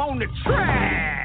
I'm on the track.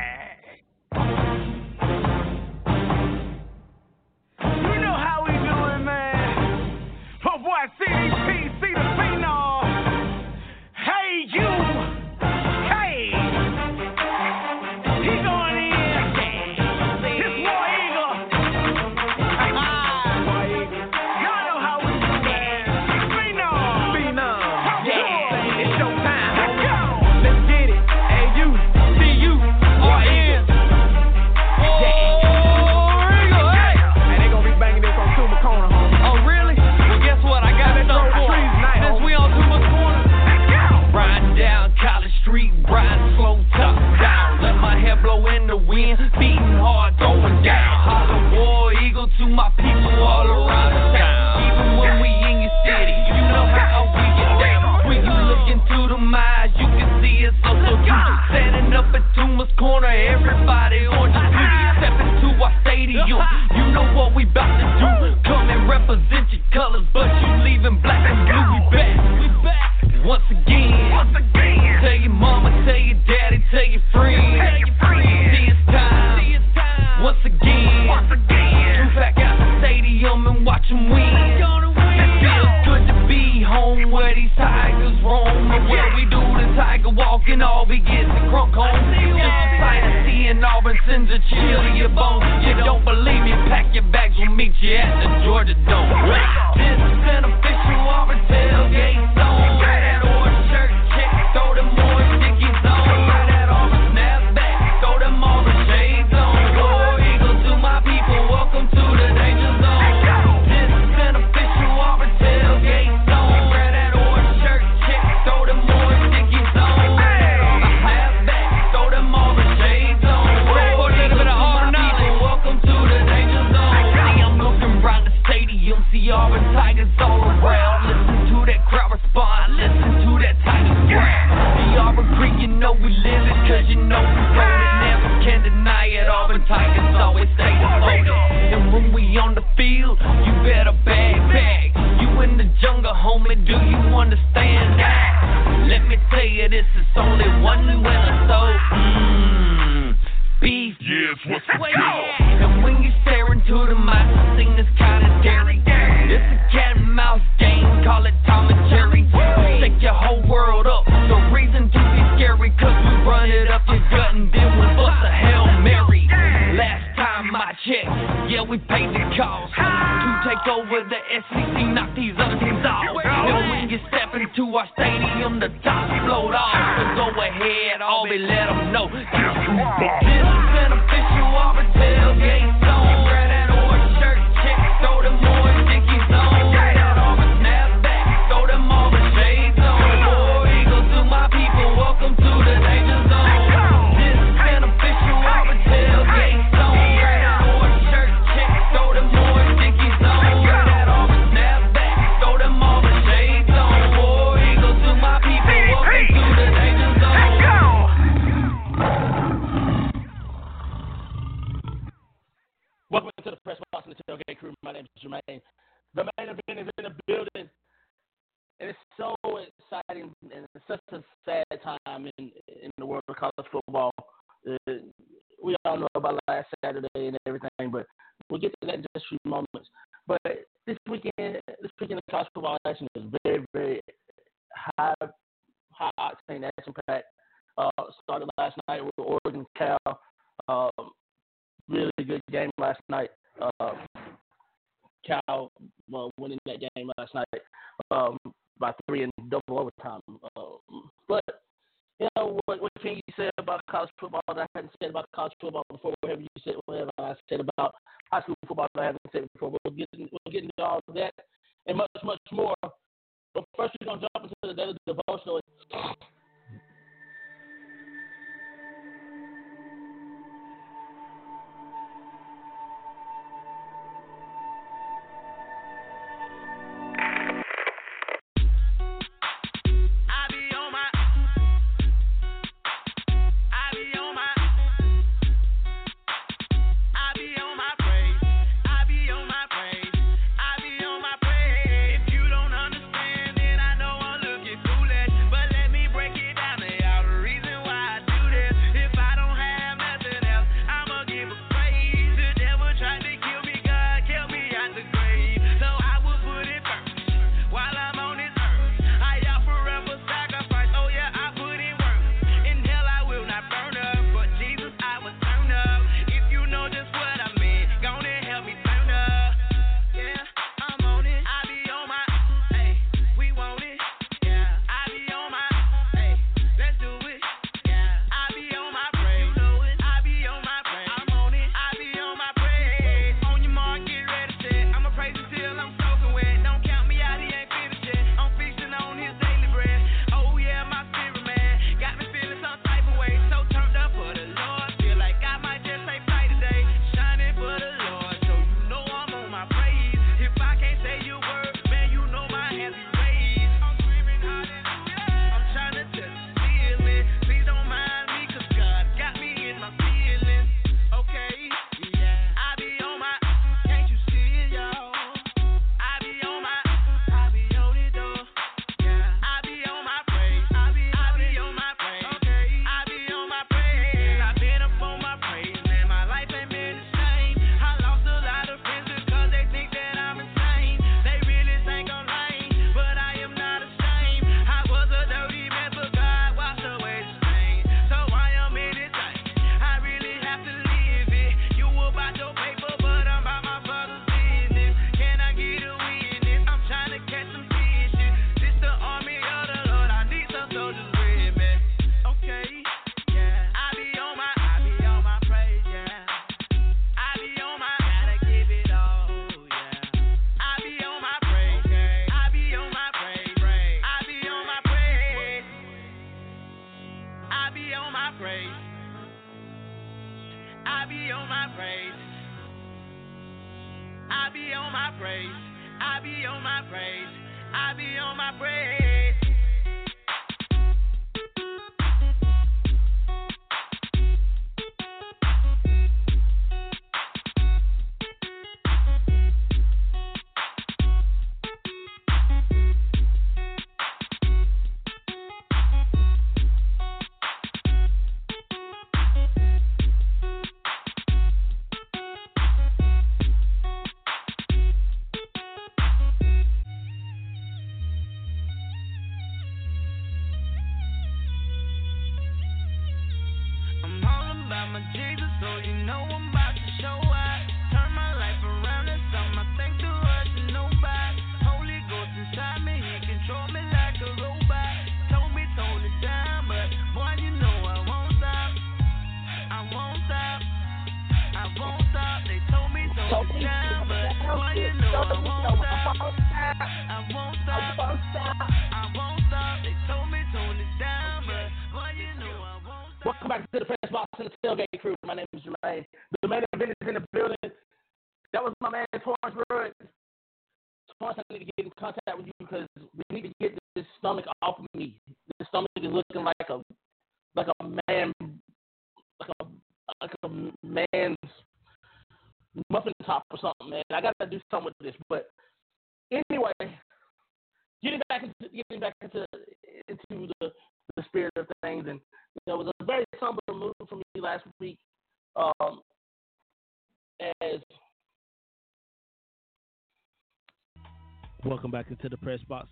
thing, but we'll get to that in just a few moments. But this weekend, this weekend of college football action was very, very high, high octane action packed. Uh, started last night with Oregon Cal. Um, really good game last night. Uh, Cal well, winning that game last night um, by three in double overtime. Um, but you know what, what can you say about college football that I hadn't said about college football before? Whatever you said, whatever I said about high school football that I haven't said before. We'll get we'll get into all of that and much much more. But first, we're gonna jump into the daily devotional.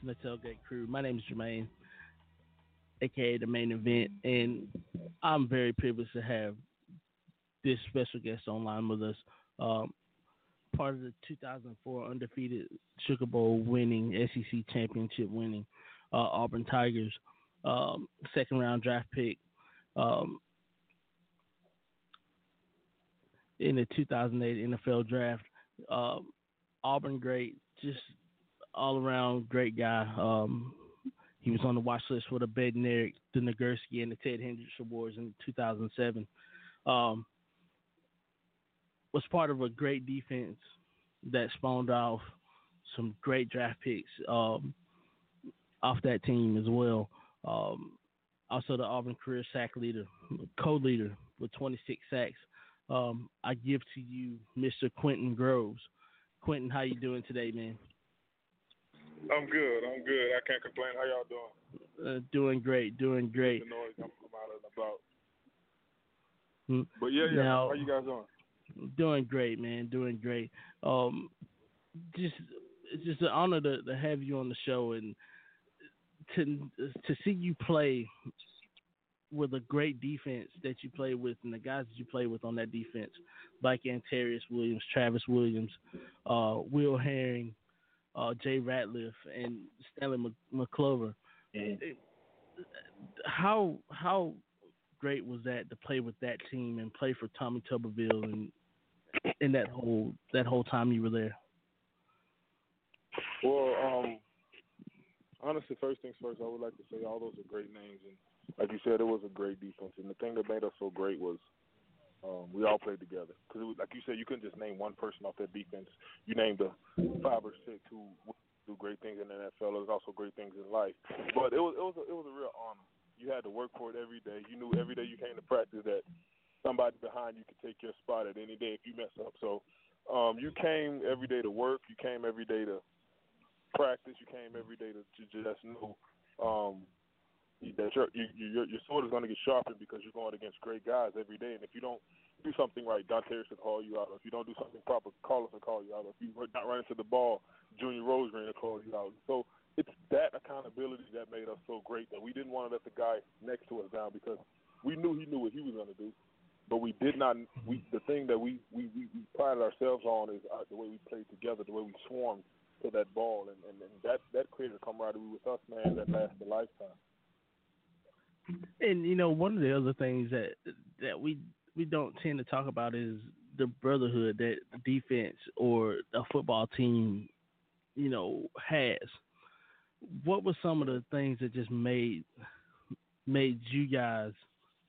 The Tailgate Crew. My name is Jermaine, aka the main event, and I'm very privileged to have this special guest online with us. Um, part of the 2004 undefeated Sugar Bowl winning SEC championship winning uh, Auburn Tigers, um, second round draft pick. Um, in the 2008 NFL draft, uh, Auburn great, just all around great guy. Um, he was on the watch list for the Bednarik, the Nagurski, and the Ted Hendricks Awards in 2007. Um, was part of a great defense that spawned off some great draft picks um, off that team as well. Um, also, the Auburn career sack leader, co-leader with 26 sacks. Um, I give to you, Mr. Quentin Groves. Quentin, how you doing today, man? I'm good. I'm good. I can't complain. How y'all doing? Uh, doing great. Doing great. The noise I'm, out and about. Hmm. But yeah, yeah. Now, How you guys doing? Doing great, man. Doing great. Um, just it's just an honor to, to have you on the show and to to see you play with a great defense that you play with and the guys that you play with on that defense, like Antarius Williams, Travis Williams, uh, Will Herring, uh, Jay Ratliff and Stanley McClover. How how great was that to play with that team and play for Tommy Tuberville and in that whole that whole time you were there? Well, um, honestly, first things first, I would like to say all those are great names, and like you said, it was a great defense. And the thing that made us so great was um, we all played together because, like you said, you couldn't just name one person off that defense. You named a five or six who do great things in the NFL. There's also great things in life, but it was it was a, it was a real honor. You had to work for it every day. You knew every day you came to practice that somebody behind you could take your spot at any day if you mess up. So um, you came every day to work. You came every day to practice. You came every day to, to just know um, that your your your sword is going to get sharpened because you're going against great guys every day. And if you don't do something right, Dante will call you out. If you don't do something proper, Carlos will call you out. If you're not running to the ball, Junior Rosegreen will call you out. So it's that accountability that made us so great that we didn't want to let the guy next to us down because we knew he knew what he was going to do. But we did not. We the thing that we we we, we prided ourselves on is uh, the way we played together, the way we swarmed to that ball, and, and, and that that created a camaraderie with us, man, that lasted a lifetime. And you know, one of the other things that that we we don't tend to talk about is the brotherhood that the defense or a football team, you know, has. What were some of the things that just made made you guys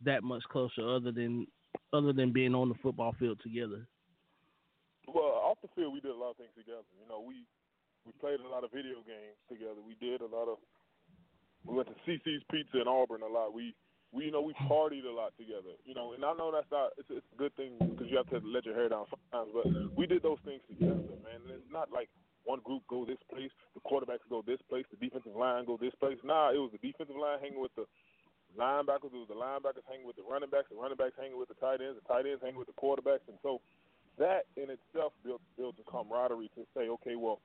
that much closer, other than other than being on the football field together? Well, off the field, we did a lot of things together. You know, we we played a lot of video games together. We did a lot of. We went to CC's Pizza in Auburn a lot. We we you know we partied a lot together. You know, and I know that's not it's, it's a good thing because you have to let your hair down sometimes. But we did those things together, man. And it's not like one group go this place, the quarterbacks go this place, the defensive line go this place. Nah, it was the defensive line hanging with the linebackers. It was the linebackers hanging with the running backs, the running backs hanging with the tight ends, the tight ends hanging with the quarterbacks, and so that in itself built builds a camaraderie to say, okay, well,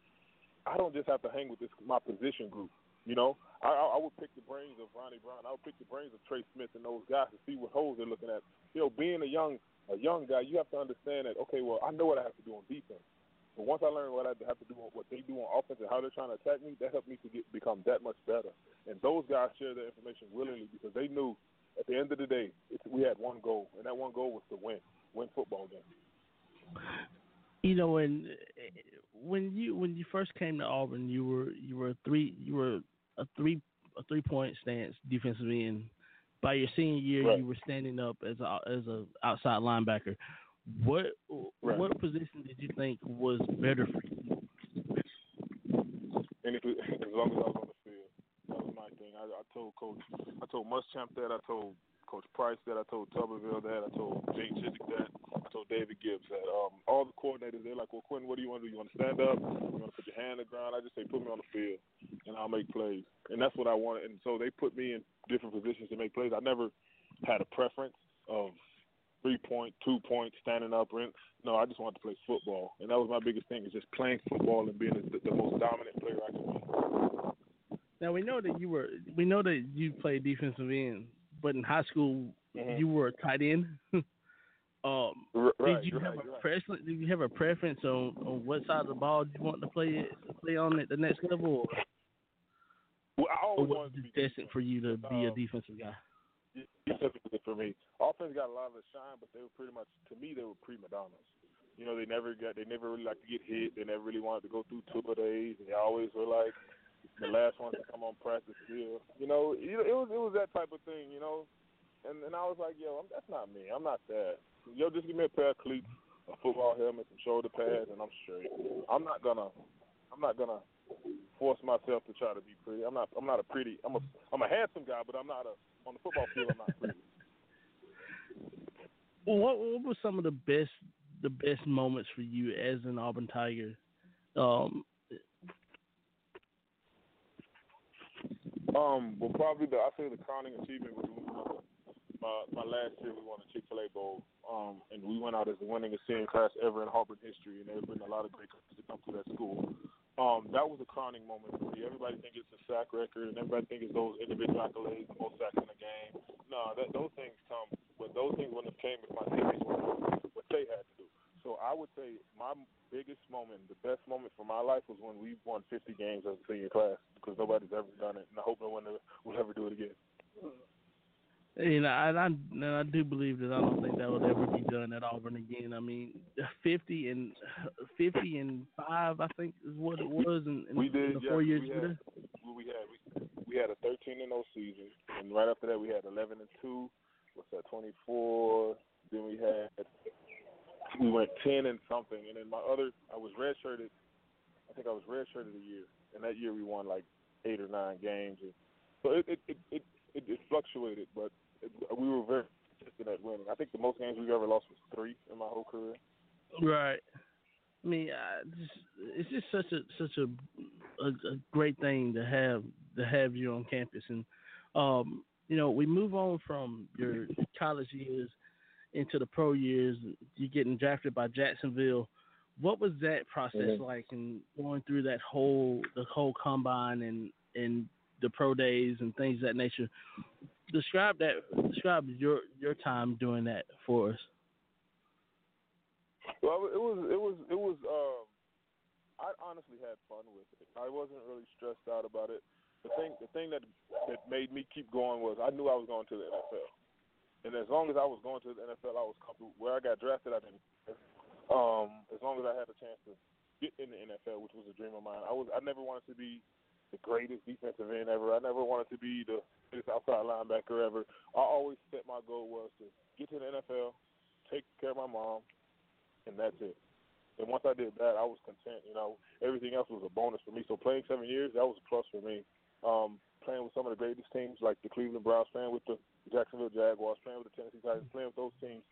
I don't just have to hang with this my position group. You know, I, I would pick the brains of Ronnie Brown. I would pick the brains of Trey Smith and those guys to see what holes they're looking at. You know, being a young a young guy, you have to understand that. Okay, well, I know what I have to do on defense. But once I learned what I have to do, what they do on offense, and how they're trying to attack me, that helped me to get become that much better. And those guys share their information willingly because they knew at the end of the day, we had one goal, and that one goal was to win, win football games. You know, when when you when you first came to Auburn, you were you were three you were a three a three point stance defensive end. By your senior year, right. you were standing up as a as a outside linebacker. What right. what position did you think was better for you? And if as long as I was on the field, that was my thing. I, I told Coach, I told Muschamp that, I told Coach Price that, I told Tuberville that, I told Jake Chizik that, I told David Gibbs that. Um, all the coordinators, they're like, well, Quentin, what do you want to do? You want to stand up? You want to put your hand on the ground? I just say, put me on the field, and I'll make plays. And that's what I wanted. And so they put me in different positions to make plays. I never had a preference of three point, two point, standing up. And no, I just wanted to play football, and that was my biggest thing is just playing football and being the, the most dominant player I could be. Now we know that you were, we know that you played defensive end, but in high school mm-hmm. you were a tight end. um, right, did you right, have a right. preference? Did you have a preference on, on what side of the ball you want to play it, play on at the next level, or, well, I or always was wanted to it destined for you to be a Um, defensive guy? specifically for me. Offense got a lot of the shine, but they were pretty much to me they were prima donnas. You know, they never got they never really liked to get hit. They never really wanted to go through tour days. And they always were like the last ones to come on practice field. You know, it, it was it was that type of thing. You know, and and I was like, yo, I'm, that's not me. I'm not that. Yo, just give me a pair of cleats, a football helmet, some shoulder pads, and I'm straight. I'm not gonna I'm not gonna force myself to try to be pretty. I'm not I'm not a pretty I'm a I'm a handsome guy, but I'm not a on the football field I'm not pretty. What what were some of the best the best moments for you as an Auburn Tiger? Um, Um, well, probably the I say the crowning achievement was my my last year we won the Chick Fil A Bowl, um, and we went out as the winningest senior class ever in Auburn history, and there's been a lot of great coaches to come through that school. Um, that was a crowning moment for me. Everybody think it's a sack record, and everybody think it's those individual accolades, the most sacks in the game. No, that those things come, but those things wouldn't have came if my teammates were what they had to do. So I would say my biggest moment, the best moment for my life was when we won 50 games as a senior class because nobody's ever done it, and I hope no one will ever do it again. you know, and I and I do believe that I don't think that would ever be done at Auburn again. I mean, 50 and 50 and five, I think, is what it was in, we did, the yeah, four years we had, we had we, we had a 13 and 0 season, and right after that we had 11 and 2. What's that? 24. Then we had we went 10 and something, and then my other I was redshirted. I think I was redshirted a year, and that year we won like eight or nine games. And so it it it it, it, it fluctuated, but it, we were very consistent at winning. I think the most games we've ever lost was three in my whole career. Right. I mean, I just, it's just such a such a, a a great thing to have to have you on campus, and um, you know, we move on from your college years into the pro years. You getting drafted by Jacksonville. What was that process Mhm. like, and going through that whole the whole combine and and the pro days and things of that nature? Describe that. Describe your your time doing that for us. Well, it was it was it was. Um, I honestly had fun with it. I wasn't really stressed out about it. The thing the thing that that made me keep going was I knew I was going to the NFL, and as long as I was going to the NFL, I was comfortable. Where I got drafted, I didn't. Um, as long as I had a chance to get in the NFL, which was a dream of mine, I was. I never wanted to be the greatest defensive end ever. I never wanted to be the greatest outside linebacker ever. I always set my goal was to get to the NFL, take care of my mom, and that's it. And once I did that, I was content. You know, everything else was a bonus for me. So playing seven years, that was a plus for me. Um, playing with some of the greatest teams like the Cleveland Browns, playing with the Jacksonville Jaguars, playing with the Tennessee Titans, playing with those teams,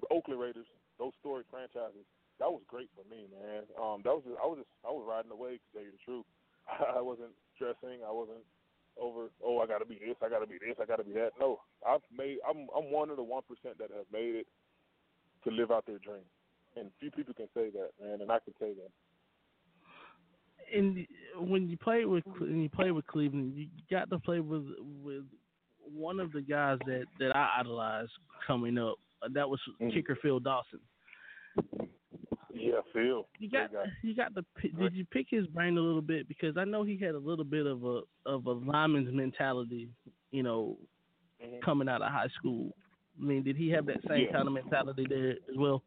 the Oakland Raiders, those storied franchises. That was great for me, man. Um, that was just, I was just I was riding away to tell you the truth. I wasn't stressing. I wasn't over. Oh, I got to be this. I got to be this. I got to be that. No, I've made. I'm I'm one of the one percent that have made it to live out their dream, and few people can say that, man. And I can say that. And when you play with when you play with Cleveland, you got to play with with one of the guys that that I idolized coming up. That was Mm. kicker Phil Dawson. Yeah, Phil. You got you got the did you pick his brain a little bit because I know he had a little bit of a of a lineman's mentality, you know, Mhm. coming out of high school. I mean, did he have that same Yeah. kind of mentality there as well?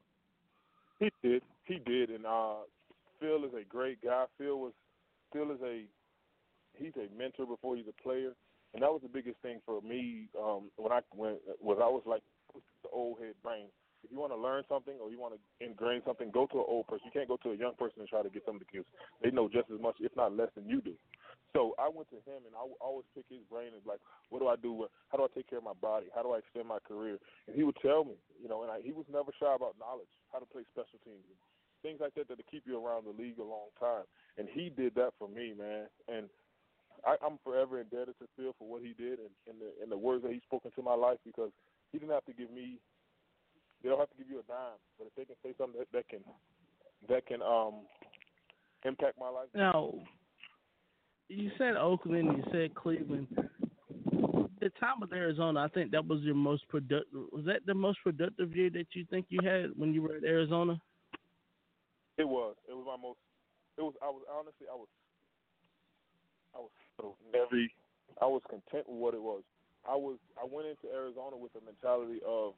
He did. He did. And uh, Phil is a great guy. Phil was Phil is a he's a mentor before he's a player, and that was the biggest thing for me um, when I when was I was like the old head brain. If you want to learn something or you want to ingrain something, go to an old person. You can't go to a young person and try to get something because they know just as much, if not less, than you do. So I went to him and I would always pick his brain and like, what do I do? How do I take care of my body? How do I extend my career? And he would tell me, you know, and I, he was never shy about knowledge, how to play special teams, things like that that to keep you around the league a long time. And he did that for me, man. And I, I'm forever indebted to Phil for what he did and, and the and the words that he spoke into my life because he didn't have to give me. They don't have to give you a dime, but if they can say something that, that can that can um impact my life, Now, you said Oakland, you said Cleveland. The time with Arizona, I think that was your most productive. Was that the most productive year that you think you had when you were at Arizona? It was. It was my most. It was. I was honestly. I was. I was so. I was content with what it was. I was. I went into Arizona with the mentality of,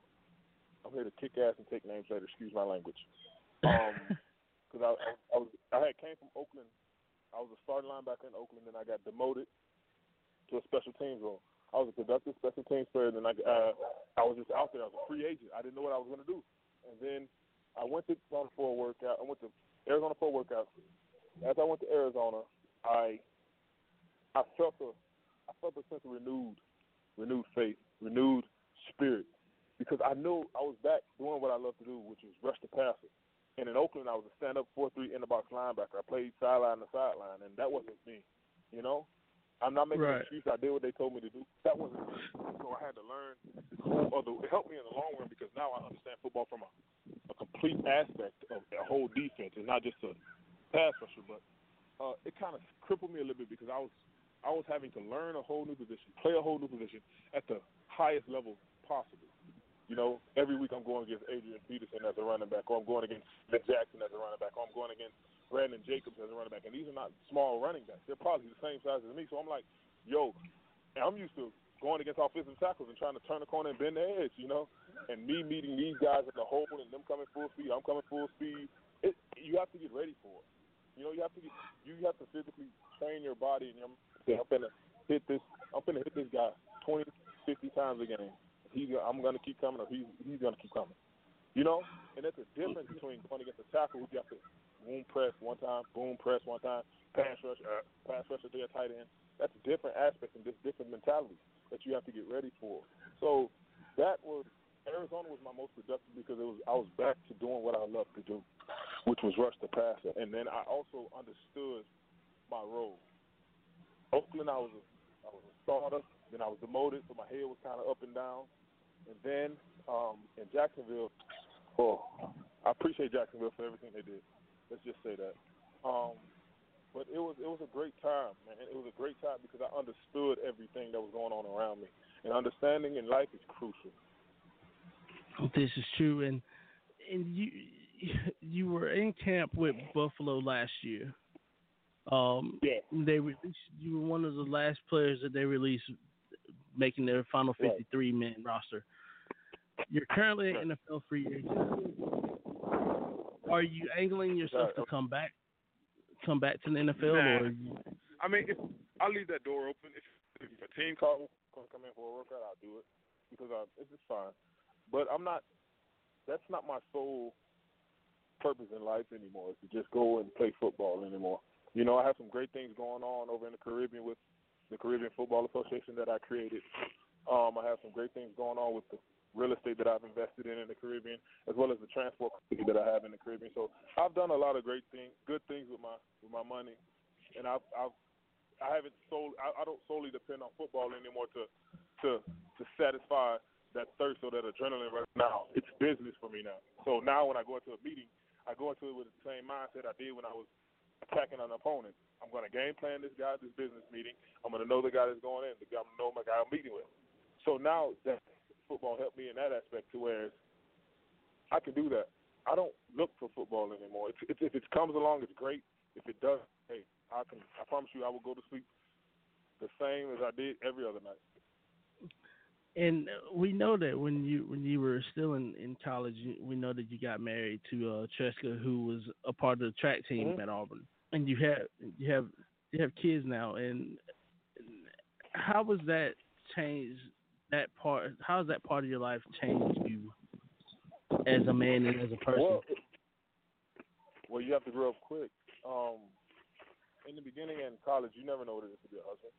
I'm here to kick ass and take names later. Excuse my language. Um, because I, I, I was. I had came from Oakland. I was a starting linebacker in Oakland, and I got demoted to a special teams role. I was a productive special teams player, and then I. Uh, I was just out there. I was a free agent. I didn't know what I was going to do, and then I went to Arizona for a workout. I went to Arizona for a workout. As I went to Arizona, I I felt a I felt a sense of renewed renewed faith, renewed spirit, because I knew I was back doing what I love to do, which was rush the passer. And in Oakland, I was a stand up four three in the box linebacker. I played sideline to sideline, and that wasn't me. You know, I'm not making Right. an excuse. I did what they told me to do. That wasn't me. So I had to learn this whole other. It helped me in the long run because now I understand football from a, a complete aspect of a whole defense, and not just a pass rusher. But uh, it kind of crippled me a little bit because I was I was having to learn a whole new position, play a whole new position at the highest level possible. You know, every week I'm going against Adrian Peterson as a running back, or I'm going against Nick Jackson as a running back, or I'm going against Brandon Jacobs as a running back. And these are not small running backs. They're probably the same size as me. So I'm like, yo, I'm used to going against offensive tackles and trying to turn the corner and bend the edge, you know? And me meeting these guys in the hole and them coming full speed, I'm coming full speed. It, you have to get ready for it. You know, you have to get, you have to physically train your body and your say, I'm gonna hit this I'm gonna hit this guy 20, 50 times a game. He's I'm gonna keep coming or he's he's gonna keep coming. You know? And that's a difference between going against a tackle who have to boom press one time, boom press one time, pass rush, uh, pass rush at their tight end. That's a different aspect and just different mentality that you have to get ready for. So that was Arizona was my most productive because it was I was back to doing what I love to do, which was rush the passer. And then I also understood my role. Oakland, I was a, I was a starter. Then I was demoted, so my head was kind of up and down. And then um, in Jacksonville, oh, I appreciate Jacksonville for everything they did. Let's just say that. Um, but it was it was a great time, man. It was a great time because I understood everything that was going on around me, and understanding in life is crucial. This is true, and and you you were in camp with Buffalo last year. Um, Yeah. they released you were one of the last players that they released, making their final Right. 53 man roster. You're currently an NFL free agent. Are you angling yourself to come back, come back to the NFL, Nah. or you, I mean, if, I leave that door open. If, if a team call come in for a workout, I'll do it because I, it's just fine. But I'm not. That's not my sole purpose in life anymore. Is to just go and play football anymore. You know, I have some great things going on over in the Caribbean with the Caribbean Football Association that I created. Um, I have some great things going on with the real estate that I've invested in in the Caribbean, as well as the transport company that I have in the Caribbean. So I've done a lot of great things, good things with my with my money, and I've I've I haven't sold I, I don't solely depend on football anymore to to to satisfy that thirst or that adrenaline right now. It's business for me now. So now when I go into a meeting, I go into it with the same mindset I did when I was attacking an opponent. I'm going to game plan this guy this business meeting. I'm going to know the guy that's going in. The guy, I'm going to know my guy I'm meeting with. So now that football helped me in that aspect to where I can do that. I don't look for football anymore. It's, it's, if it comes along, it's great. If it does, hey, I can. I promise you, I will go to sleep the same as I did every other night. And we know that when you when you were still in in college, we know that you got married to uh, Tresca, who was a part of the track team mm-hmm. at Auburn, and you have you have you have kids now. And how was that changed that part? How has that part of your life changed you as a man and as a person? Well, well you have to grow up quick. Um, in the beginning in college, you never know what it is to be a husband.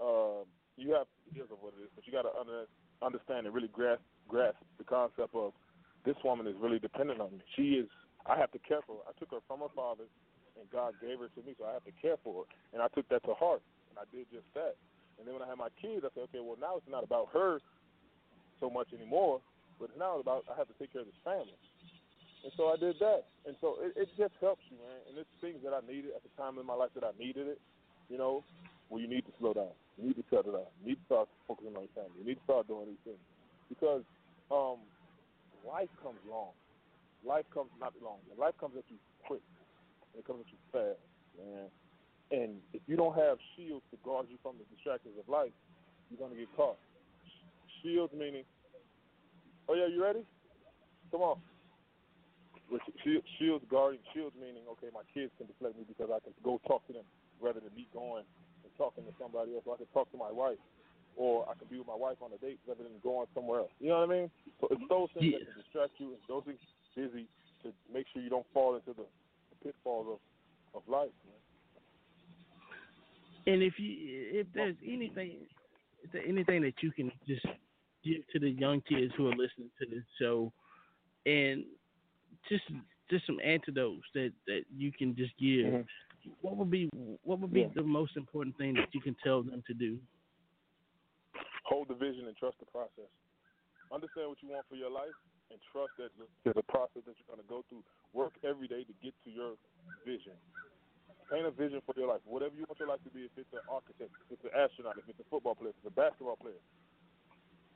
Um, you have ideas of what it is, but you got to under, understand and really grasp grasp the concept of this woman is really dependent on me. She is. I have to care for her. I took her from her father, and God gave her to me, so I have to care for her. And I took that to heart, and I did just that. And then when I had my kids, I said, okay, well now it's not about her so much anymore, but now it's about I have to take care of this family. And so I did that. And so it, it just helps you, man. And it's things that I needed at the time in my life that I needed it. You know, where you need to slow down. You need to cut it out. You need to start focusing on your family. You need to start doing these things. Because um, life comes long. Life comes not long. Life comes at you quick. It comes at you fast, man. And if you don't have shields to guard you from the distractions of life, you're going to get caught. Shields meaning, oh yeah, you ready? Come on. Shields guarding, shields meaning, okay, my kids can deflect me because I can go talk to them rather than me going talking to somebody else. Or I can talk to my wife, or I can be with my wife on a date rather than going somewhere else. You know what I mean? So it's those things yeah. that can distract you. It's those things busy to make sure you don't fall into the pitfalls of, of life. Man. And if you if there's anything is there anything that you can just give to the young kids who are listening to this show and just just some antidotes that that you can just give mm-hmm. What would be what would be yeah. the most important thing that you can tell them to do hold the vision and trust the process understand what you want for your life and trust that there's a process that you're going to go through work every day to get to your vision Paint a vision for your life. Whatever you want your life to be, if it's an architect, if it's an astronaut, if it's a football player, if it's a basketball player,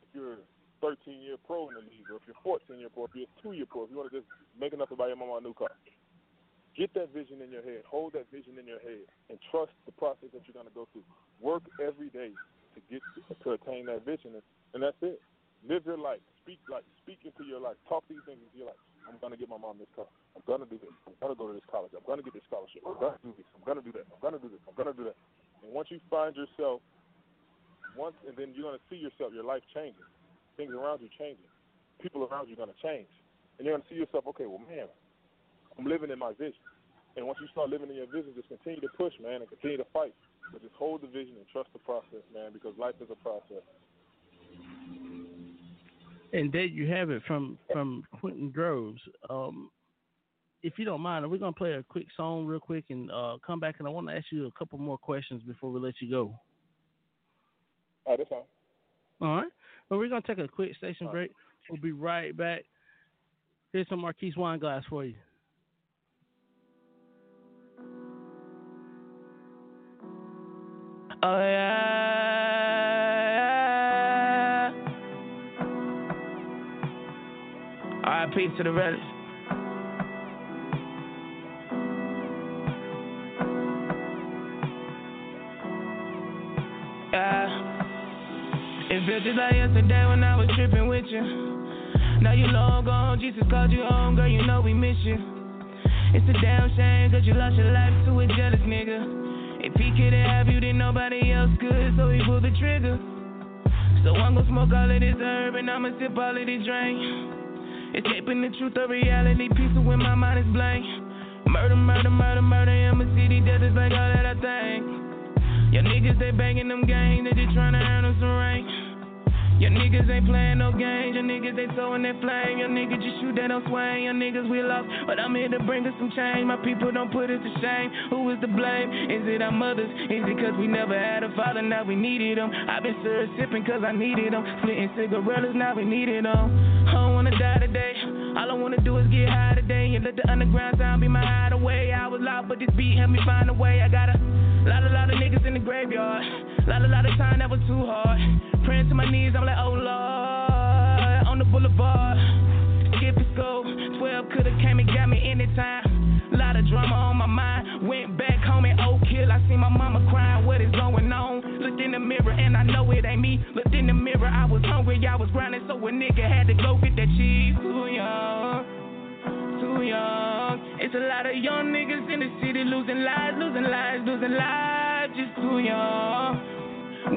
if you're a 13 year pro in the league, or if you're 14 year pro, if you're a two year pro, if you want to just make enough to buy your mama a new car, get that vision in your head. Hold that vision in your head, and trust the process that you're going to go through. Work every day to get to, attain that vision, and, and that's it. Live your life. Speak like speak into your life. Talk these things into your life. I'm gonna get my mom this car. I'm gonna do this. I'm gonna go to this college. I'm gonna get this scholarship. I'm gonna do this. I'm gonna do that. I'm gonna do this. I'm gonna do that. And once you find yourself, once and then you're gonna see yourself, your life changing, things around you changing, people around you are gonna change, and you're gonna see yourself. Okay, well, man, I'm living in my vision. And once you start living in your vision, just continue to push, man, and continue to fight. But just hold the vision and trust the process, man, because life is a process. And there you have it from from Quentin Groves. Um, if you don't mind, we're gonna play a quick song real quick and uh, come back. And I want to ask you a couple more questions before we let you go. All right, that's fine. All right. Well, we're gonna take a quick station break. We'll be right back. Here's some Marquise Wineglass for you. Oh yeah. RIP to the rest. Yeah. It feels just like yesterday when I was tripping with you. Now you long gone, Jesus called you home, girl, you know we miss you. It's a damn shame cause you lost your life to a jealous nigga. If he couldn't have you, then nobody else could, so he pulled the trigger. So I'm gonna smoke all of this herb and I'ma sip all of this drink. Escaping the truth of reality, peaceful when my mind is blank. Murder, murder, murder, murder, I'm a city death is like all that I think. Your niggas, they banging them games, they just tryna earn them some rank. Your niggas ain't playing no games, your niggas they throwing that flame. Your niggas just shoot that on swing, your niggas we lost, but I'm here to bring us some change. My people don't put us to shame. Who is to blame? Is it our mothers? Is it cause we never had a father, now we needed them? I've been syrup sipping cause I needed them. Splitting cigarettes, now we needed them. I don't wanna die today. All I wanna do is get high today and let the underground sound be my hideaway. I was loud, but this beat helped me find a way. I got a lot, a lot of niggas in the graveyard. Lot, a lot of time that was too hard. Praying to my knees, I'm like, oh Lord, on the boulevard. Skip school, 12 could've came and got me anytime. Lot of drama on my mind. Went back home in Oak oh, Hill. I see my mama crying. What is going on? Looked in the mirror and I know it ain't me. Looked in the mirror, I was hungry, I was grinding, so a nigga had to go get that cheese. Too young, too young. It's a lot of young niggas in the city losing lives, losing lives, losing lives. Just too young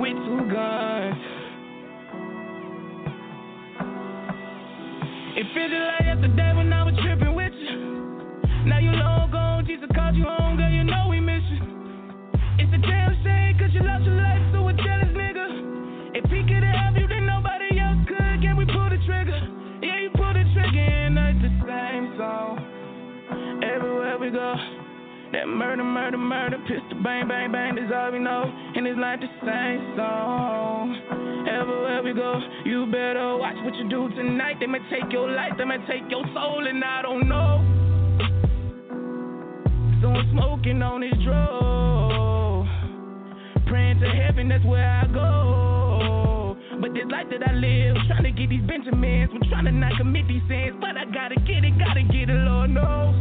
with two guns. It feels like yesterday when I was tripping with you. Now you long gone, Jesus called you home, girl, you know we miss you. It's a damn shame, cause you lost your life to a jealous nigga. If he could've have you, then nobody else could. Can we pull the trigger? Yeah, you pull the trigger and it's the same song. We go. That murder, murder, murder, pistol bang, bang, bang, that's all we know. And it's like the same song. Everywhere we go, you better watch what you do tonight. They may take your life, they may take your soul, and I don't know. So I'm smoking on this drug. Praying to heaven, that's where I go. But this life that I live, trying to get these Benjamins, I'm trying to not commit these sins, but I gotta get it, gotta get it, Lord knows.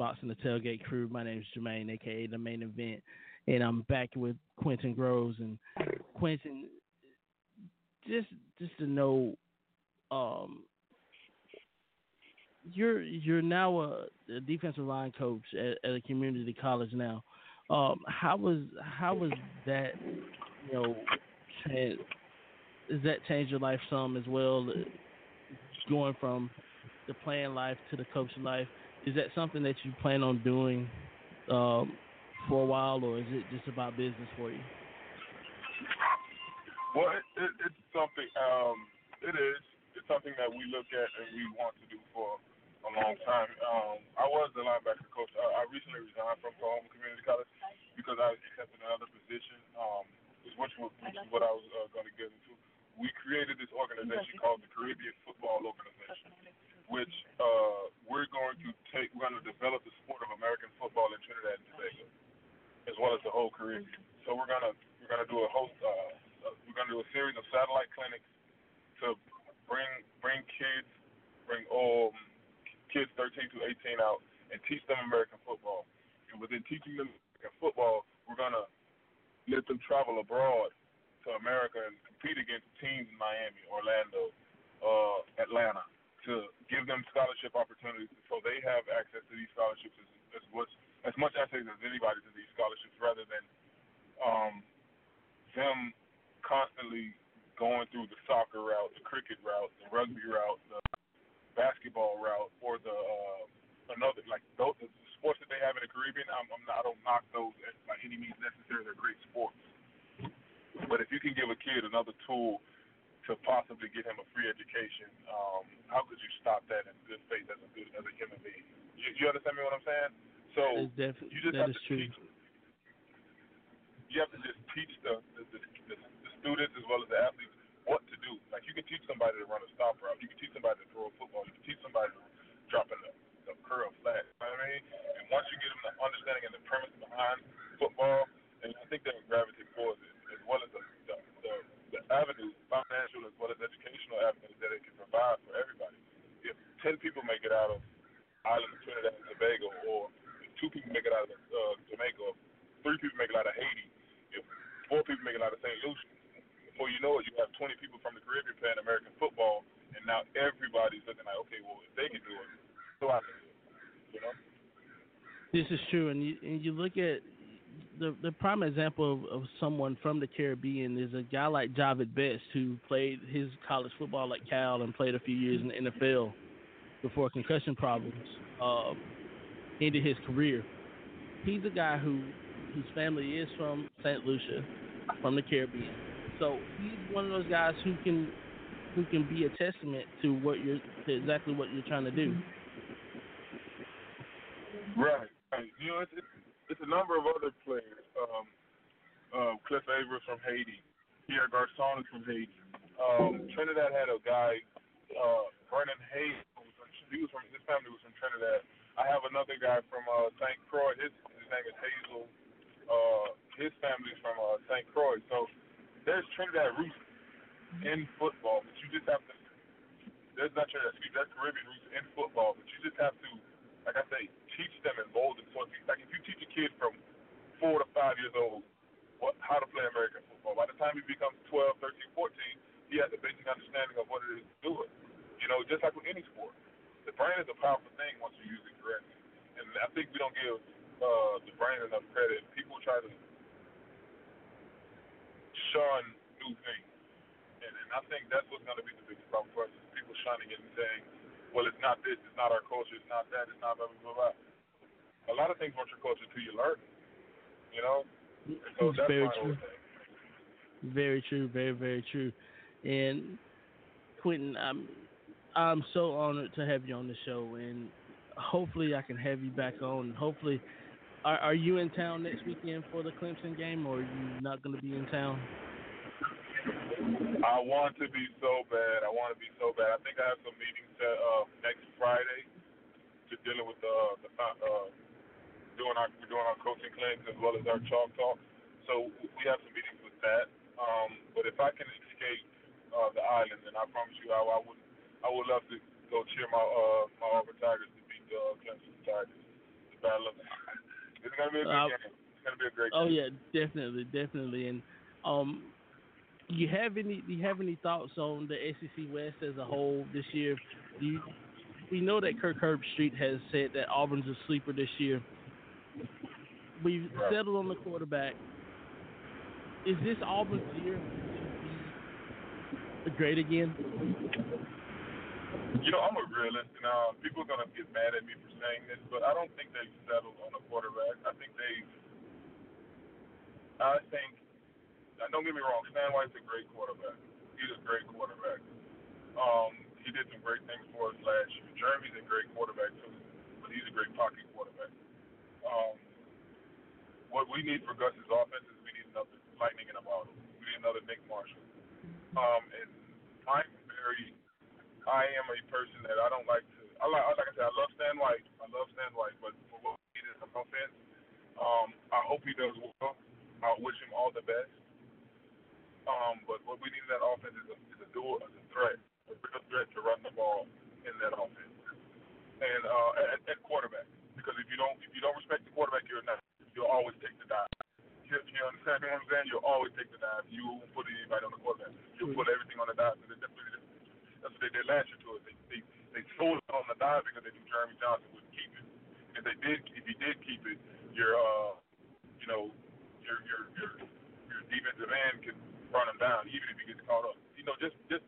The and the tailgate crew. My name is Jermaine, aka the main event, and I'm back with Quentin Groves. And Quentin, just just to know, um, you're you're now a, a defensive line coach at, at a community college now. Um, how was how was that? You know, tran- does that change your life some as well? Going from the playing life to the coaching life, is that something that you plan on doing um, for a while, or is it just about business for you? Well, it, it, it's something. Um, it is. It's something that we look at and we want to do for a long time. Um, I was the linebacker coach. I, I recently resigned from Oklahoma Community College because I accepted another position, um, which, was, which is what I was uh, going to get into. We created this organization called the Caribbean Football Organization, which uh, we're going to take. We're going to develop the sport of American football in Trinidad and Tobago, as well as the whole Caribbean. So we're gonna we're gonna do a host. Uh, uh, we're gonna do a series of satellite clinics to bring bring kids, bring um kids 13 to 18 out and teach them American football. And within teaching them American football, we're gonna let them travel abroad to America and compete against teams in Miami, Orlando, uh, Atlanta, to give them scholarship opportunities so they have access to these scholarships as, as much as much access as anybody to these scholarships, rather than um, them constantly going through the soccer route, the cricket route, the rugby route, the basketball route, or the uh, another like those the sports that they have in the Caribbean. I'm, I'm not, I don't knock those by any means necessary. They're great sports. But if you can give a kid another tool to possibly get him a free education, um, how could you stop that in good faith as a good as a human being? You, you understand me what I'm saying? So you just that have is to true. teach. You have to just teach the the, the, the the students as well as the athletes what to do. Like you can teach somebody to run a stop route. You can teach somebody to throw a football. You can teach somebody to drop a, a curl flat. You know what I mean? And once you get them the understanding and the premise behind football, and I think they will gravitate towards it as well as the the, avenues, financial as well as educational avenues that it can provide for everybody. If ten people make it out of island of Trinidad and Tobago, or if two people make it out of uh, Jamaica, or three people make it out of Haiti, if four people make it out of St. Lucia, before you know it, you have 20 people from the Caribbean playing American football, and now everybody's looking like, okay, well, if they can do it, so I can do it. You know? This is true, and you and you look at the the prime example of, of someone from the Caribbean is a guy like Jahvid Best who played his college football at Cal and played a few years in the NFL before concussion problems um, ended his career. He's a guy who whose family is from St. Lucia, from the Caribbean. So he's one of those guys who can who can be a testament to what you're to exactly what you're trying to do. Right. right. You know, it's, it's it's a number of other players. Um, uh, Cliff Avril from Haiti. Pierre Garcon is from Haiti. Um, Trinidad had a guy, uh, Vernon Hayes. He was from his family was from Trinidad. I have another guy from uh, St. Croix. His his name is Hazel. Uh, his family's from uh, St. Croix. So there's Trinidad roots in football, but you just have to. There's not Trinidad, excuse me, there's Caribbean roots in football, but you just have to, like I say, teach them and mold them. So if you, like if you teach a kid from four to five years old what how to play American football, by the time he becomes 12, 13, 14, he has a basic understanding of what it is to do it. You know, just like with any sport, the brain is a powerful thing once you use it correctly. And I think we don't give uh, the brain enough credit. People try to shun new things. And, and I think that's what's going to be the biggest problem for us is people shunning it and saying, well, it's not this, it's not our culture, it's not that, it's not blah, blah, blah, blah. A lot of things weren't your culture to, you learn you know? So that's Very true. Very true. Very very true. And Quentin, I'm I'm so honored to have you on the show, and hopefully I can have you back on. Hopefully, are are you in town next weekend for the Clemson game, or are you not going to be in town? I want to be so bad. I want to be so bad. I think I have some meetings set, uh, next Friday to dealing with uh, the uh, doing our we're doing our coaching clinics as well as our chalk talk. So we have some meetings with that. Um, but if I can escape uh, the island, then I promise you, I, I would I would love to go cheer my uh, my Auburn Tigers to beat the uh, Clemson Tigers. The battle of it's gonna be a good Uh, game. It's gonna be a great Oh game. yeah, definitely, definitely. And um, do you have any do you have any thoughts on the SEC West as a whole this year? Do you, we know that Kirk Herbstreit has said that Auburn's a sleeper this year. We've Right. settled on the quarterback. Is this Auburn's year to be great again? You know, I'm a realist, and uh, people are gonna get mad at me for saying this, but I don't think they've settled on a quarterback. I think they've. I think. Don't get me wrong. Sean White's a great quarterback. He's a great quarterback. Um, he did some great things for us last year. Jeremy's a great quarterback too, but he's a great pocket quarterback. Um, what we need for Gus's offense is we need another lightning in a bottle. We need another Nick Marshall. Um, and I'm very I am a person that I don't like to. I like, like I said, I love Sean White. I love Sean White, but for what we need is an offense. Um, I hope he does well. I wish him all the best. Um, but what we need in that offense is a, is a dual, is a threat, a real threat to run the ball in that offense, and uh, at, at quarterback. Because if you don't, if you don't respect the quarterback, you're not. You'll always take the dive. You, you understand what I'm saying? You'll always take the dive. You won't put anybody on the quarterback. You'll put everything on the dive. That's what they did last year to us. They they they sold it on the dive because they knew Jeremy Johnson would keep it. If they did, if he did keep it, your uh, you know, your your your your defensive end can run him down even if he gets caught up. You know, just just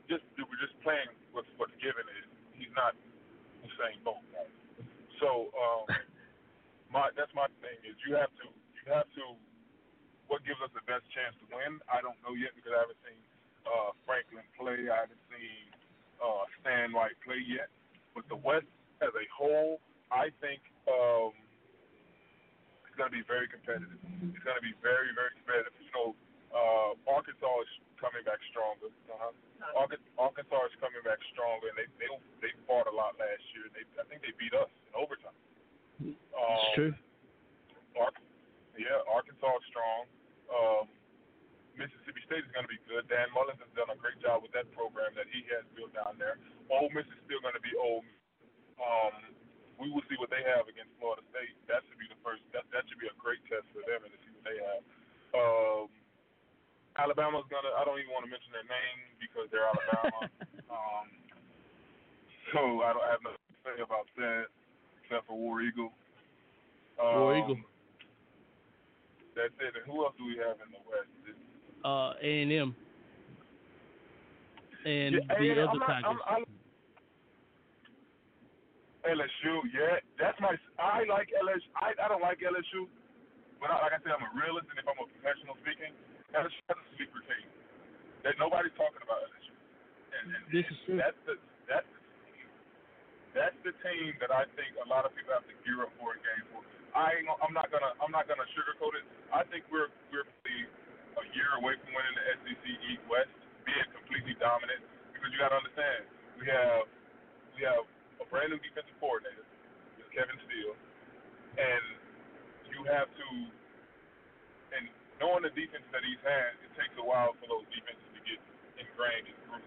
knowing the defense that he's had, it takes a while for those defenses to get ingrained and through.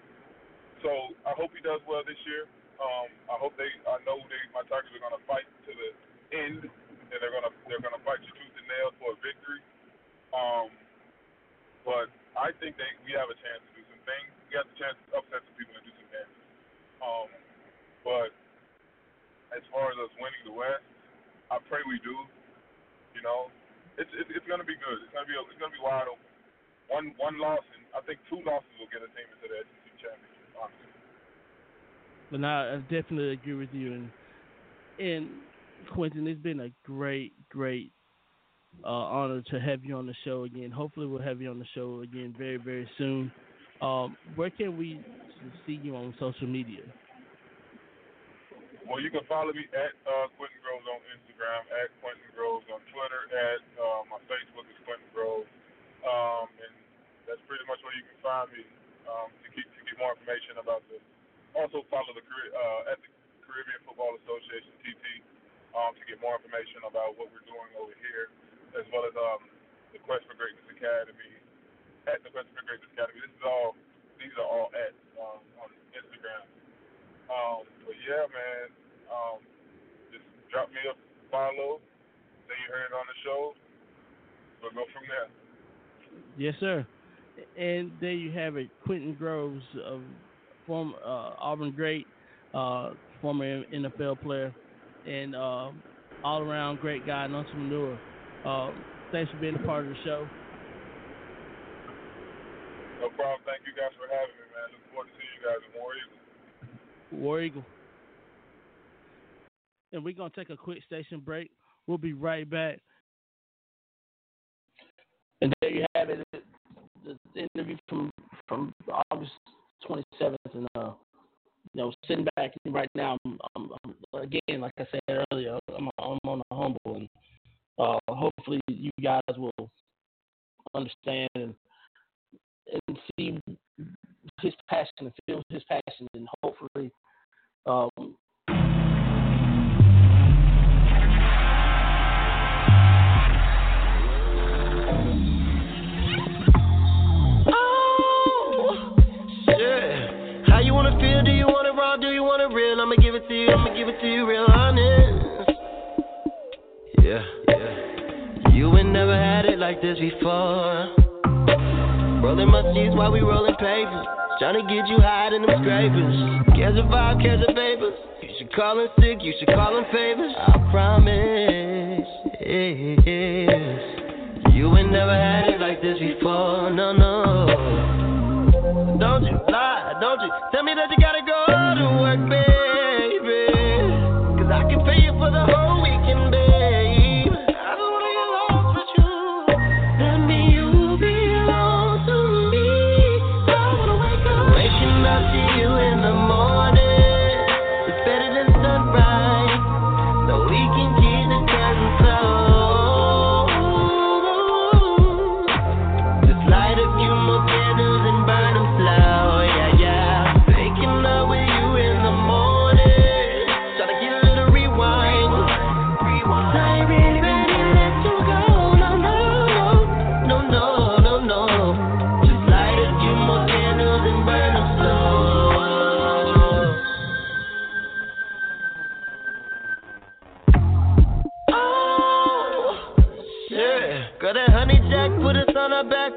So I hope he does well this year. Um, I hope they. I know they. My Tigers are going to fight to the end, and they're going to they're going to fight you tooth and nail for a victory. Um, but I think they we have a chance to do some things. We have the chance to upset some people and do some damage. Um, but as far as us winning the West, I pray we do. You know, it's it's, it's going to be good. It's going to be it's going to be wide open. One one loss, and I think two losses will get a team into the SEC championship. Honestly. But now I definitely agree with you and and Quentin, it's been a great, great uh, honor to have you on the show again. Hopefully, we'll have you on the show again very, very soon. Um, where can we see you on social media? Well, you can follow me at uh, Quentin Groves on Instagram, at Quentin Groves Twitter, at uh, my Facebook is Quentin Groves, um, and that's pretty much where you can find me um, to get to get more information about the. Also follow the uh, at the Caribbean Football Association (TT) um, to get more information about what we're doing over here, as well as um, the Quest for Greatness Academy at the Quest for Greatness Academy. This is all these are all at um, on Instagram. Um, but yeah, man, um, just drop me a follow. Say you heard on the show. We'll go from there. Yes, sir. And there you have it, Quentin Groves, uh, former uh, Auburn great, uh, former NFL player, and uh, all around great guy, and entrepreneur. Uh, thanks for being a part of the show. No problem. Thank you guys for having me, man. Look forward to seeing you guys in War Eagle. War Eagle. And we're going to take a quick station break. We'll be right back. And there you have it. The interview from from August 27th, and uh, you know, sitting back right now, I'm, I'm, again, like I said earlier, I'm, I'm on a humble, and uh, hopefully you guys will understand and and see his passion and feel his passion, and hopefully. Real honest. Yeah, yeah. You ain't never had it like this before. Rolling my seats while we rolling papers. Trying to get you high in them scrapers. Cares a vibe, cares a papers. You should call in sick, you should call in favors. I promise. Yes. You ain't never had it like this before. No, no. Don't you lie, don't you tell me that you gotta go to work, baby.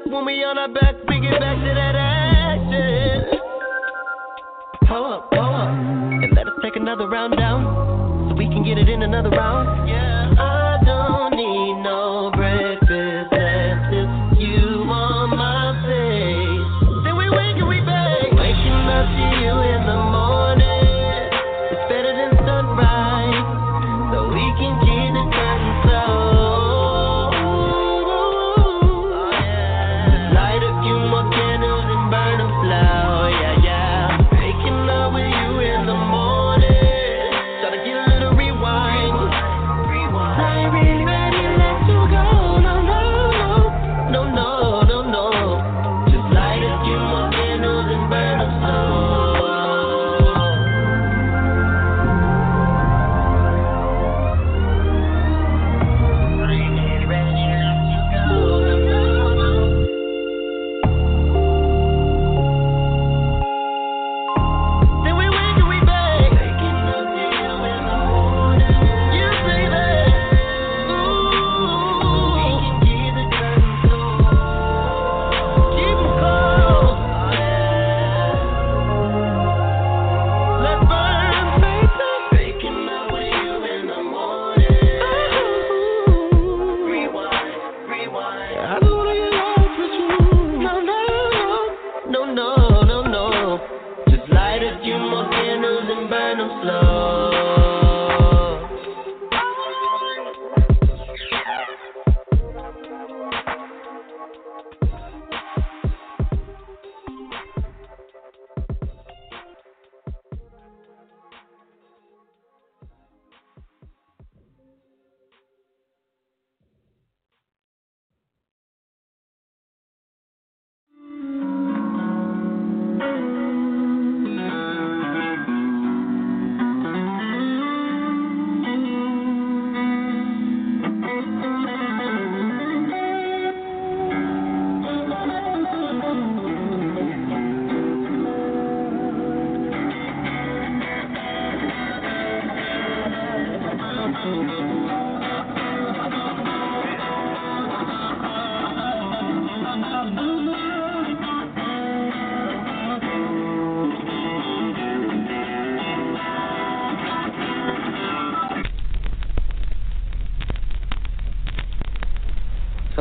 Body on our back, we get back to that action. Pull up, pull up, and let us take another round down, so we can get it in another round. Yeah,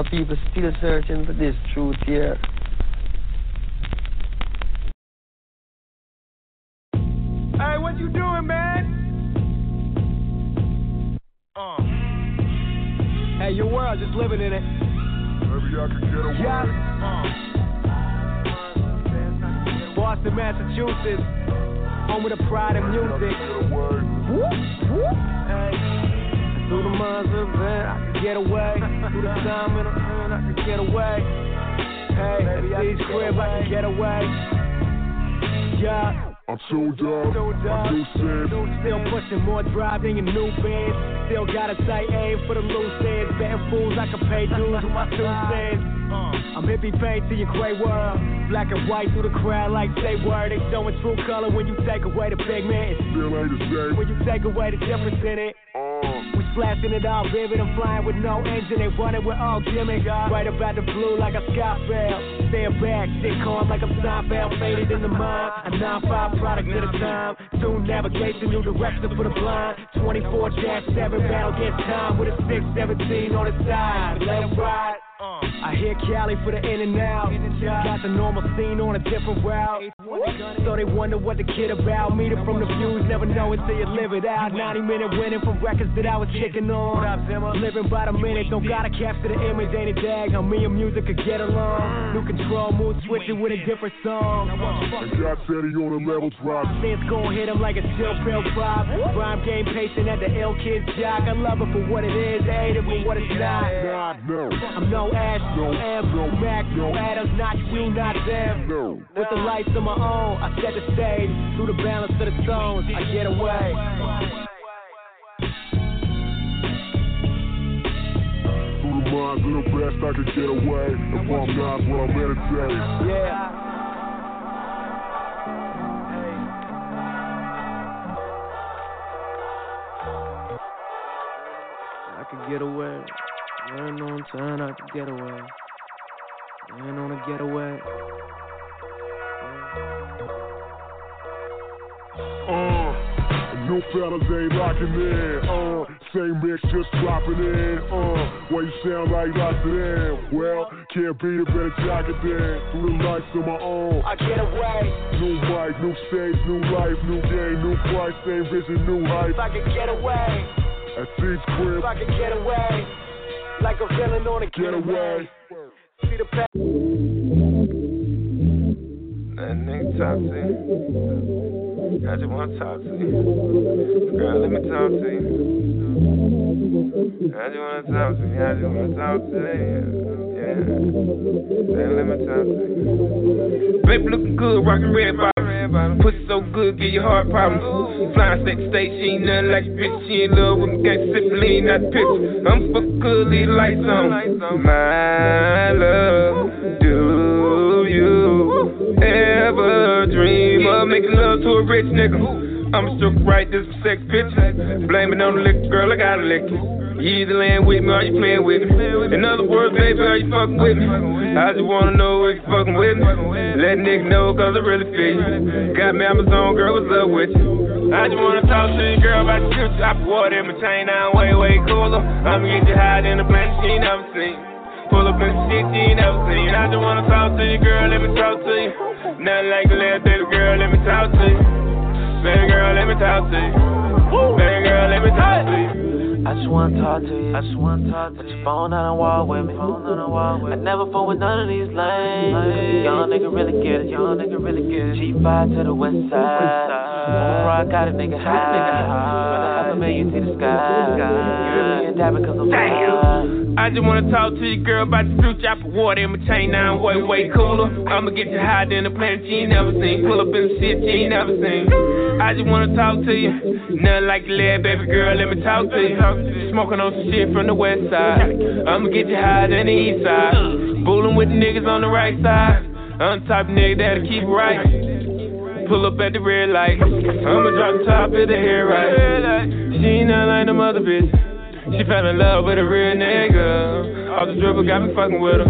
People still searching for this truth here. Than your new bands. Still got a tight aim for the loose ends. Betting fools I can pay dues with my two cents. I'm hippie paint to your gray world. Black and white through the crowd like say word. They showing true color when you take away the pigment. Still ain't the same. When you take away the difference in it. We splashing it all vivid. I'm flying with no engine. They running with all gimmick. Right about the blue like a sky fail. Stand back, shit calm like I'm Seinfeld. Faded in the mind. A 9-5 product at a time. Tune navigation, new direction for the blind. 24-7 battle against time with a 617 on the side. Let 'em ride. I hear Cali for the in and out. Got the normal scene on a different route. So they wonder what the kid about. Meet it from the views, never know until you live it out. 90 minute winning from records that I was kicking on. Living by the minute, don't gotta capture the image, ain't it dag? How me and music could get along. New control, mood switching with a different song. And God said he on a level drop. Since gon' hit him like a chill pill pop. Rhyme game patient at the ill kid's jock. I love it for what it is, hate it for what it's not. No, I'm no Ash, no M, no Mac, no Adams, not you, not them. no. With the lights of my own, I set the stage. Through the balance of the tones, I get away. Through the mind, do the best I can get away. If I'm not, well, I'm meditating. Yeah. I could get away. Learn on time, I could get away. Man on a getaway. Uh, new fellas ain't locking in. Uh, same mix just dropping in. Uh, why you sound like lots of them? Well, can't beat it, better jack it then. Through the lights of my own. I get away. New mic, new stage, new life, new game, new price, same vision, new hype. If I could get away. At Steve's crib. If I could get away. Like a villain on a getaway. See the path. That nigga toxic. I just wanna talk to you. Girl, let me talk to you. I just wanna talk to you. I just wanna talk to you. Yeah. Girl, let me talk to you. Baby looking good, rockin' red Pussy so good, get your heart problems. Flying to state, she ain't nothing like a bitch. She in love with me, gangsta sippin' lean, not. I'm fuck good, leave lights on. My love, do you ever dream of making love to a rich nigga? I'm struck right, this sex picture. Blame it on the liquor, girl, I got a liquor. You either laying with me or you playing with me. In other words, baby, are you fucking with me? I just wanna know if you fucking with me. Let nigga know, cause I really feel you. Got me Amazon, girl, what's up with you? I just wanna talk to you, girl, about the future. I put water in my chain, now I'm way, way cooler. I'ma get you high in the planet she ain't never seen. Pull up in shit she ain't never seen. I just wanna talk to you, girl, let me talk to you. Nothing like a little baby girl, let me talk to you. Baby girl, let me talk to you. Baby girl, let me talk to you. I just wanna talk to you. I just wanna talk to you. Put your phone on the wall with me. Phone on the wall with me. I never fall with none of these lanes. Young nigga really get it. Young nigga really get it. G5 to the west side. I got a nigga high. Rather have a million see the sky. Ain't that because I'm fly. I just wanna talk to you, girl, about the future. I put water in my chain, now I'm way, way cooler. I'ma get you higher than a planet you ain't never seen. Pull up in the shit you ain't never seen. I just wanna talk to you. Nothing like the lead, baby girl, let me talk to you. Smoking on some shit from the west side. I'ma get you higher than the east side. Bulling with the niggas on the right side. I'm the type nigga that'll keep right. Pull up at the red light. I'ma drop the top of the hair right. She ain't nothing like them other bitch. She fell in love with a real nigga. All the dribble got me fucking with her.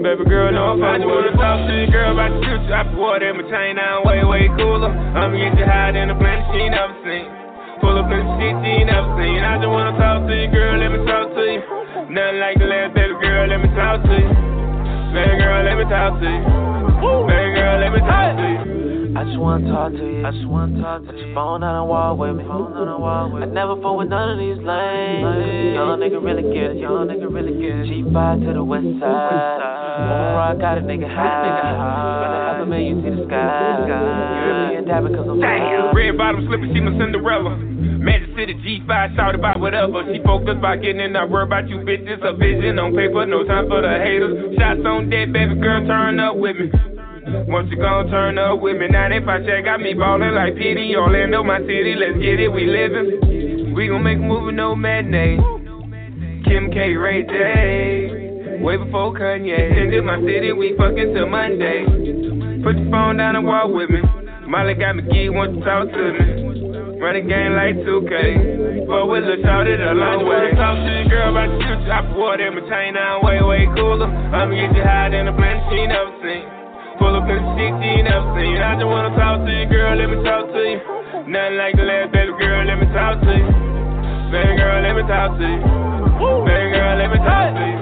Baby girl, no, I'm fucking with her. Talk to you, girl, about the future. I put water in my chain, I'm way, way cooler. I'ma get you higher than a planet she never seen. Pull up in shit she never seen. I just wanna talk to you, girl, let me talk to you. Nothing like the last baby girl, let me talk to you. Baby girl, let me talk to you. Baby girl, let me talk to you. I just wanna talk to you. I just wanna talk to you. Put your phone on the wall with me. Phone on the wall with me. I never fall with none of these lanes. Young nigga really get it. Young nigga really get it. G5 to the west side. Before I got a nigga high. Rather have a million see the sky. You really ain't that because I'm fly. Red bottom slippers, she my Cinderella. Magic City G5, shout about whatever. She focused by getting in, not worry about you bitches. A vision on paper, no time for the haters. Shots on dead, baby girl, turn up with me. Once you gon' turn up with me, 95 check, got me ballin' like PD. Orlando, my city, let's get it, we livin'. We gon' make a movie, no matinee. Kim K, Ray J. Way before Kanye. Into my city, we fuckin' till Monday. Put your phone down and walk with me. Molly got me geek, want to talk to me. Run the game like 2K. But with a shout it a long way. Talk to you, girl, about the future. I water in my chain, now I'm way, way cooler. I'ma get you higher than a planet she never seen. Pull up in shit she ain't never seen. I just wanna talk to you, girl, let me talk to you. Nothing like the last baby girl, let me talk to you. Baby girl, let me talk to you. Baby girl, let me talk to you.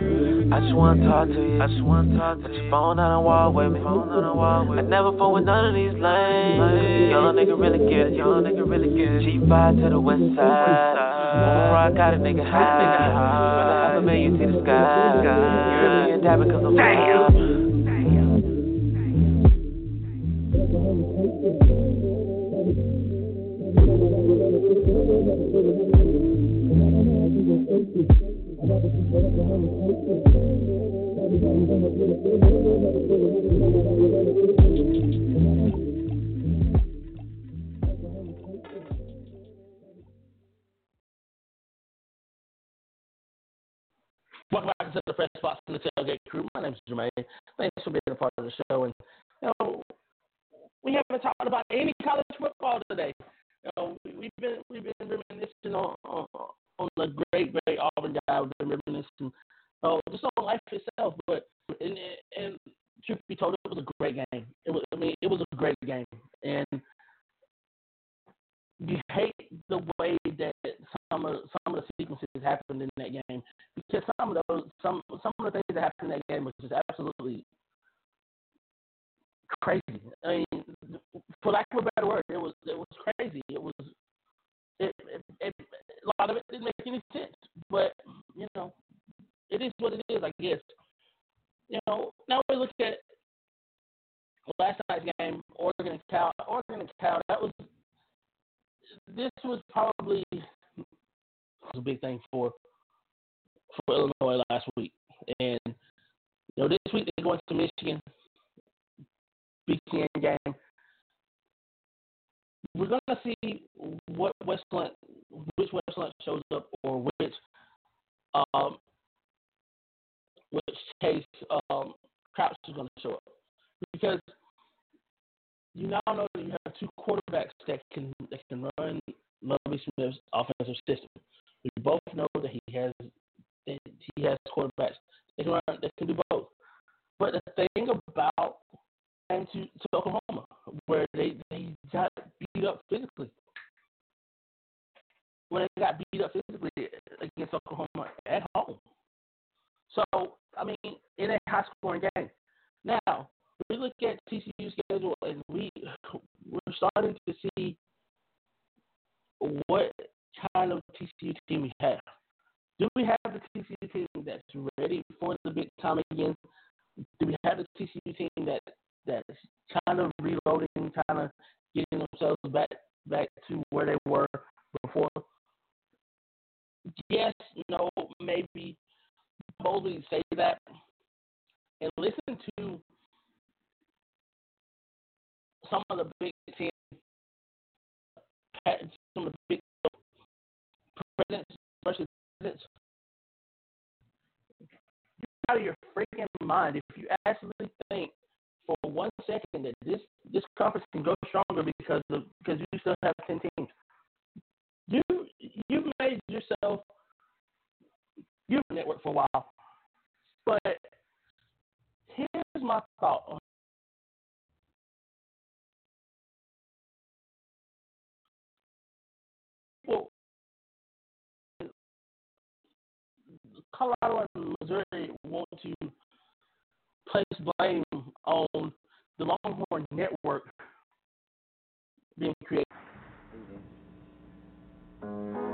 I just wanna talk to you. I just wanna talk to you. Put your phone on the wall with me. Phone on the wall with me. I never fall with none of these lanes. Young nigga really get it. Young nigga really get it. G5 to the west side. Before I got a nigga high. Rather have a million see the sky. You really ain't that because I'm fly. Welcome back to the Fresh Spots and the Tailgate Crew. My name is Jermaine. Thanks for being a part of the show. And you know, we haven't talked about any college football today. You know, we've been we've been reminiscing on on, the great great Auburn guy. We've been reminiscing uh, just on life itself. But and and truth be told, it was a great game. It was I mean it was a great game, and you hate the way that some of some of the sequences happened in that game because some of those some some of the things that happened in that game was just absolutely crazy. I mean, for lack of a better word, it was it was crazy. It was it, it, it a lot of it didn't make any sense, but you know, it is what it is, I guess. You know, now we look at last night's game, Oregon and Cal. Oregon and Cal. That was this was probably a big thing for for Illinois last week, and you know this week they're going to Michigan. Big game. We're gonna see what Wes Lunt, which Wes Lunt shows up, or which um, which Chayce um, Crouch is to show up, because you now know that you have two quarterbacks that can that can run Lovie Smith's offensive system. We both know that he has that he has quarterbacks that can run that can do both. But the thing about and to, to Oklahoma, where they they got beat up physically. When they got beat up physically against Oklahoma at home. So I mean, in a high scoring game. Now, we look at TCU's schedule and we we're starting to see what kind of TCU team we have. Do we have the TCU team that's ready for the big time again? Do we have the TCU team that that's kind of reloading, kind of getting themselves back back to where they were before? Yes, no, maybe boldly say that and listen to some of the big teams, some of the big presidents, especially presidents. You're out of your freaking mind if you actually think for one second that this this conference can go stronger because of because you still have ten teams. You you've made yourself you've network for a while, but here's my thought Colorado and Missouri want to place blame on the Longhorn Network being created. Tailgate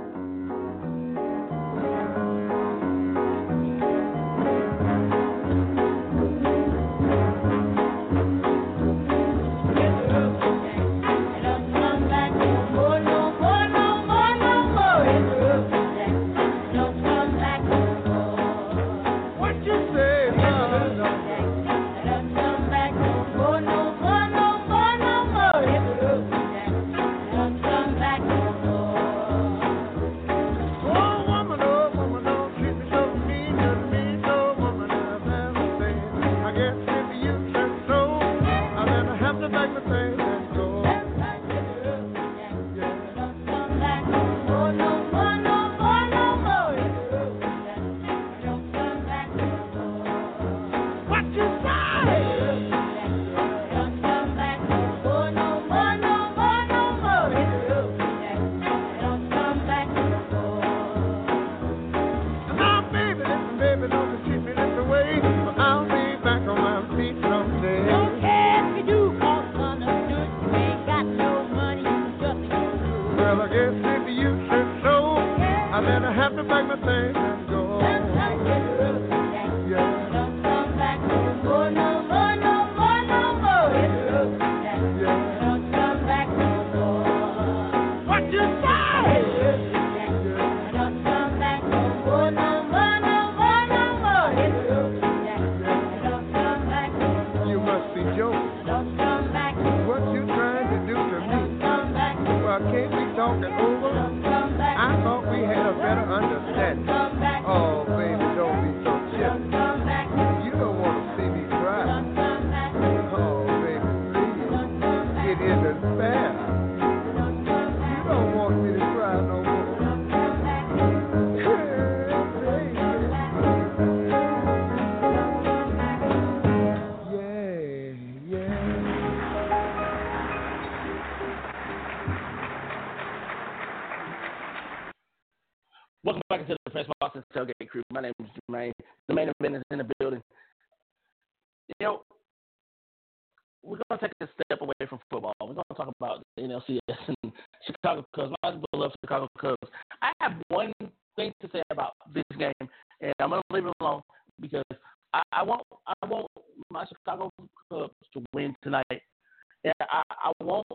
we're to take a step away from football. We're to talk about the NLCS and Chicago Cubs. My beloved Chicago Cubs. I have one thing to say about this game, and I'm to leave it alone because I, I want I want my Chicago Cubs to win tonight. And I, I want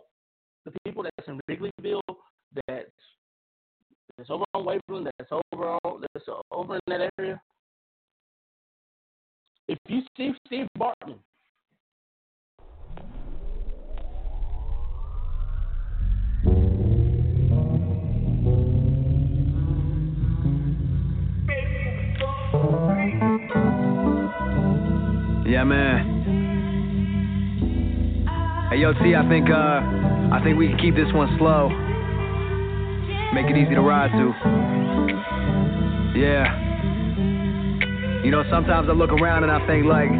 the people that's in Wrigleyville, that's that's over on Waveland, that's over on that's over in that area. If you see Steve Bartman Yeah, man. Hey, yo, T, I think, uh, I think we can keep this one slow. Make it easy to ride to. Yeah. You know, sometimes I look around and I think, like,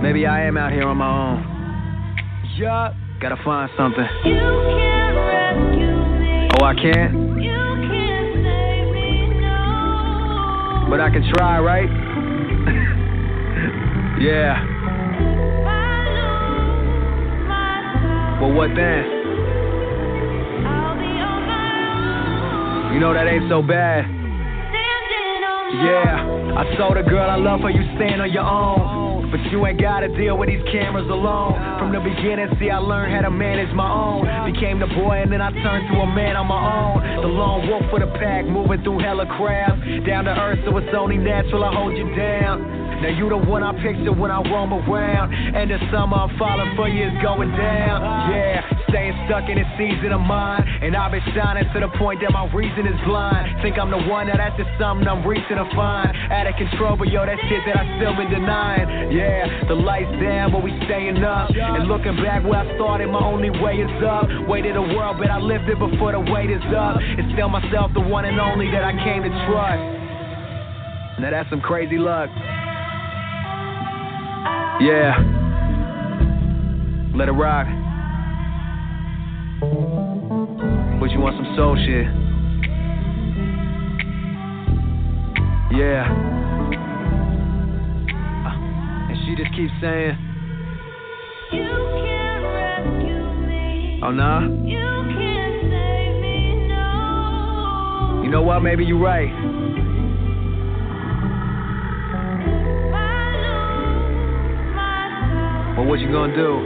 maybe I am out here on my own. Yeah. Gotta find something. Oh, I can't? But I can try, right? Yeah. Well, what then? You know that ain't so bad. Yeah, I told a girl I love her, you stand on your own. But you ain't gotta deal with these cameras alone. From the beginning, see, I learned how to manage my own. Became the boy, and then I turned to a man on my own. The lone wolf for the pack, moving through hella crowds. Down to earth, so it's only natural I hold you down. Now you the one I picture when I roam around. And the summer I'm falling for you is going down. Yeah, staying stuck in this season of mine. And I've been shining to the point that my reason is blind. Think I'm the one, now that's just something I'm reaching to find. Out of control, but yo, that shit that I still been denying. Yeah, the lights down, but we staying up. And looking back where I started, my only way is up. To the world, but I lived it before the weight is up. And still myself, the one and only that I came to trust. Now that's some crazy luck. Yeah. Let it rock. But you want some soul shit? Yeah. She just keeps saying, You can't rescue me. Oh, nah? You can't save me, no. You know what? Maybe you're right. But what you gonna do?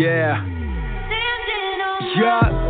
Yeah. Yeah.